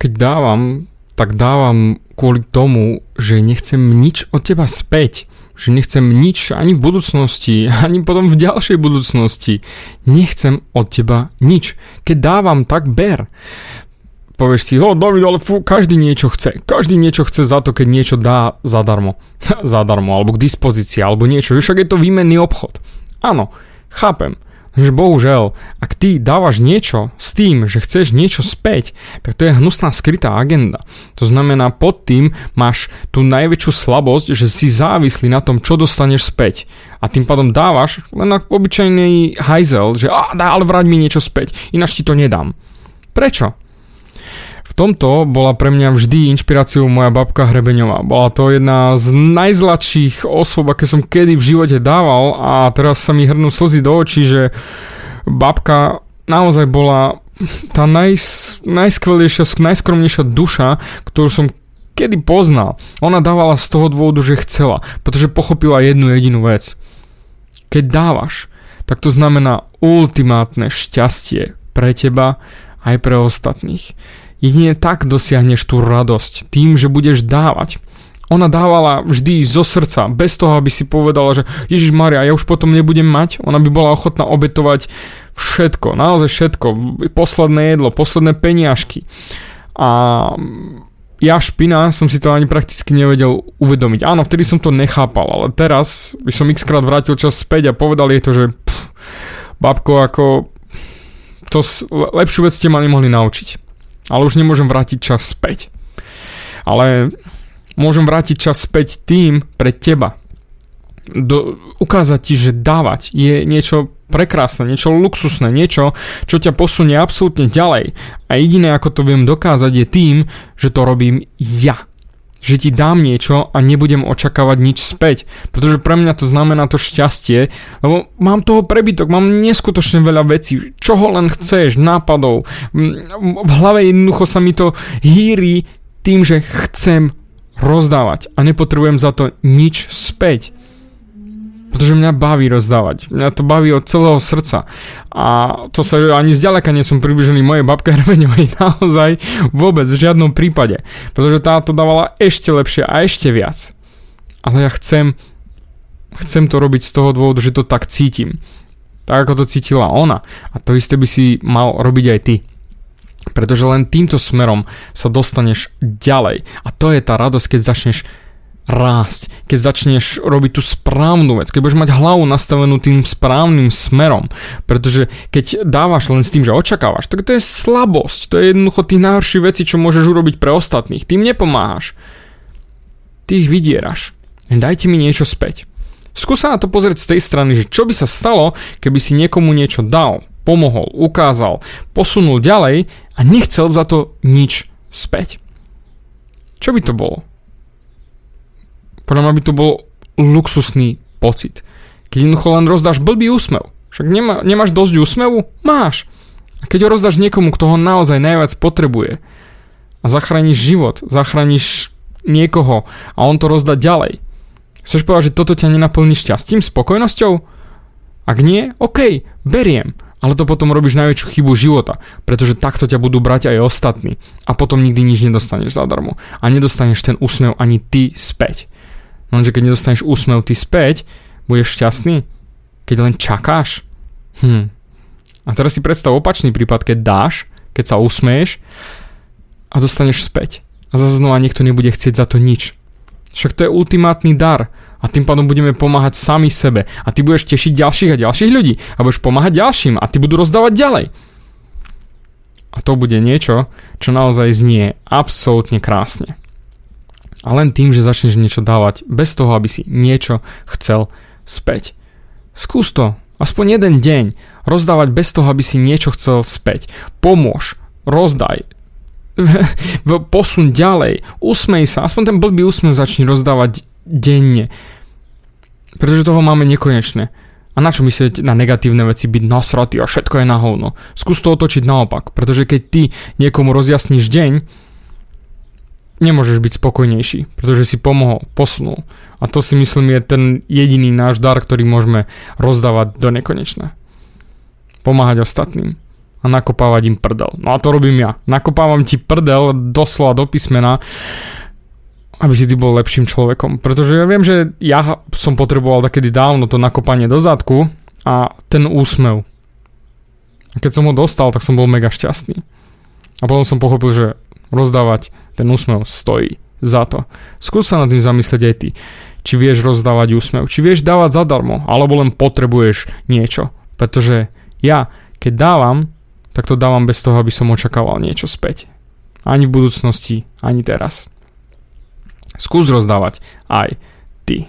keď dávam, tak dávam kvôli tomu, že nechcem nič od teba späť. Že nechcem nič ani v budúcnosti, ani potom v ďalšej budúcnosti. Nechcem od teba nič. Keď dávam, tak ber. Povieš si, o David, ale fú, každý niečo chce. Každý niečo chce za to, keď niečo dá zadarmo. zadarmo, alebo k dispozícii, alebo niečo. Však je to výmenný obchod. Áno, chápem že bohužel, ak ty dávaš niečo s tým, že chceš niečo späť, tak to je hnusná skrytá agenda. To znamená, pod tým máš tú najväčšiu slabosť, že si závislý na tom, čo dostaneš späť. A tým pádom dávaš len na obyčajný hajzel, že a, dá, ale vrať mi niečo späť, ináč ti to nedám. Prečo? V tomto bola pre mňa vždy inšpiráciou moja babka Hrebeňová. Bola to jedna z najzladších osôb, aké som kedy v živote dával a teraz sa mi hrnú slzy do očí, že babka naozaj bola tá naj, najskvelejšia, najskromnejšia duša, ktorú som kedy poznal. Ona dávala z toho dôvodu, že chcela, pretože pochopila jednu jedinú vec. Keď dávaš, tak to znamená ultimátne šťastie pre teba aj pre ostatných. Jedine tak dosiahneš tú radosť, tým, že budeš dávať. Ona dávala vždy zo srdca, bez toho, aby si povedala, že Ježiš Maria, ja už potom nebudem mať. Ona by bola ochotná obetovať všetko, naozaj všetko. Posledné jedlo, posledné peniažky. A ja špina som si to ani prakticky nevedel uvedomiť. Áno, vtedy som to nechápal, ale teraz by som x krát vrátil čas späť a povedal jej to, že pff, babko, ako to lepšiu vec ste ma nemohli naučiť ale už nemôžem vrátiť čas späť. Ale môžem vrátiť čas späť tým pre teba. Do, ukázať ti, že dávať je niečo prekrásne, niečo luxusné, niečo, čo ťa posunie absolútne ďalej. A jediné, ako to viem dokázať, je tým, že to robím ja že ti dám niečo a nebudem očakávať nič späť. Pretože pre mňa to znamená to šťastie, lebo mám toho prebytok, mám neskutočne veľa vecí, čoho len chceš, nápadov. V hlave jednoducho sa mi to hýri tým, že chcem rozdávať a nepotrebujem za to nič späť. Pretože mňa baví rozdávať. Mňa to baví od celého srdca. A to sa ani zďaleka nie som približený mojej babke Hrmeňovej naozaj vôbec v žiadnom prípade. Pretože táto dávala ešte lepšie a ešte viac. Ale ja chcem chcem to robiť z toho dôvodu, že to tak cítim. Tak ako to cítila ona. A to isté by si mal robiť aj ty. Pretože len týmto smerom sa dostaneš ďalej. A to je tá radosť, keď začneš rásť, keď začneš robiť tú správnu vec, keď budeš mať hlavu nastavenú tým správnym smerom, pretože keď dávaš len s tým, že očakávaš, tak to je slabosť, to je jednoducho tých najhorších vecí, čo môžeš urobiť pre ostatných, tým nepomáhaš. Ty ich vydieraš. Dajte mi niečo späť. Skús sa na to pozrieť z tej strany, že čo by sa stalo, keby si niekomu niečo dal, pomohol, ukázal, posunul ďalej a nechcel za to nič späť. Čo by to bolo? Podľa mňa by to bol luxusný pocit. Keď jednoducho len rozdáš blbý úsmev. Však nemá, nemáš dosť úsmevu? Máš. A keď ho rozdáš niekomu, kto ho naozaj najviac potrebuje a zachrániš život, zachrániš niekoho a on to rozdá ďalej. Chceš povedať, že toto ťa nenaplní šťastím, spokojnosťou? Ak nie, OK, beriem. Ale to potom robíš najväčšiu chybu života, pretože takto ťa budú brať aj ostatní a potom nikdy nič nedostaneš zadarmo. A nedostaneš ten úsmev ani ty späť. Lenže keď nedostaneš úsmev ty späť, budeš šťastný? Keď len čakáš? Hm. A teraz si predstav opačný prípad, keď dáš, keď sa usmeješ a dostaneš späť. A zase znova niekto nebude chcieť za to nič. Však to je ultimátny dar a tým pádom budeme pomáhať sami sebe a ty budeš tešiť ďalších a ďalších ľudí a budeš pomáhať ďalším a ty budú rozdávať ďalej. A to bude niečo, čo naozaj znie absolútne krásne. A len tým, že začneš niečo dávať, bez toho, aby si niečo chcel späť. Skús to, aspoň jeden deň, rozdávať bez toho, aby si niečo chcel späť. Pomôž, rozdaj, posun ďalej, usmej sa, aspoň ten blbý úsmev začni rozdávať denne. Pretože toho máme nekonečné. A na čo myslieť na negatívne veci, byť nasratý a všetko je na hovno. Skús to otočiť naopak, pretože keď ty niekomu rozjasníš deň, nemôžeš byť spokojnejší, pretože si pomohol, posunul. A to si myslím je ten jediný náš dar, ktorý môžeme rozdávať do nekonečna. Pomáhať ostatným. a nakopávať im prdel. No a to robím ja. Nakopávam ti prdel doslova do písmena, aby si ty bol lepším človekom. Pretože ja viem, že ja som potreboval takedy dávno to nakopanie do zadku a ten úsmev. A keď som ho dostal, tak som bol mega šťastný. A potom som pochopil, že rozdávať ten úsmev stojí za to. Skús sa nad tým zamyslieť aj ty. Či vieš rozdávať úsmev, či vieš dávať zadarmo, alebo len potrebuješ niečo. Pretože ja, keď dávam, tak to dávam bez toho, aby som očakával niečo späť. Ani v budúcnosti, ani teraz. Skús rozdávať aj ty.